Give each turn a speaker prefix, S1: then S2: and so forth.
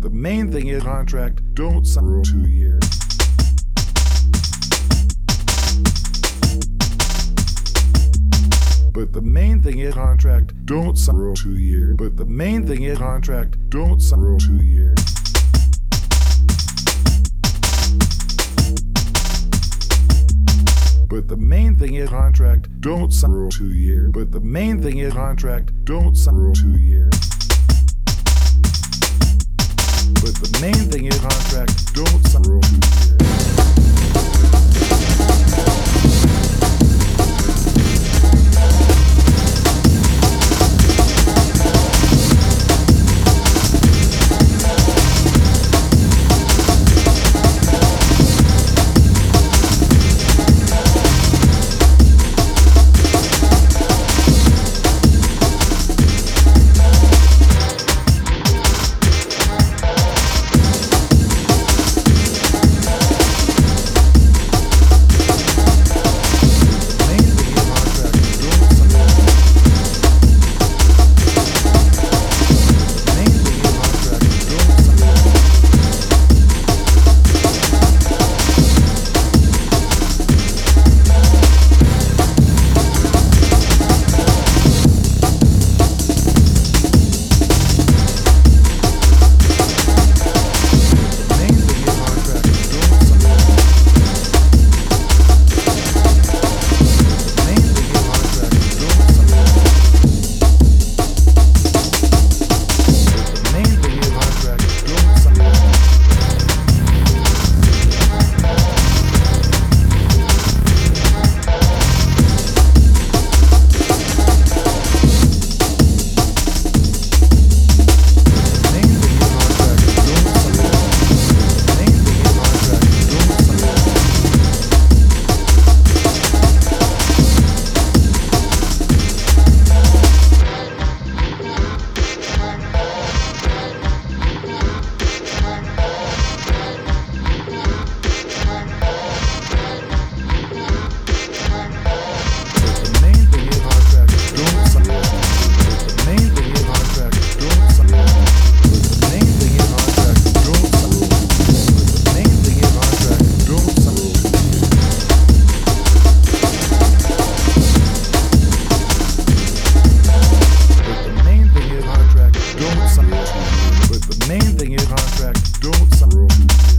S1: the main thing is contract. Don't sign two years. But the main thing is contract. Don't sign for two years. But the main thing is contract. Don't sign for two years. But the main thing is contract. Don't sign two years. But the main thing is contract. Don't sign two years. But the main track. Don't.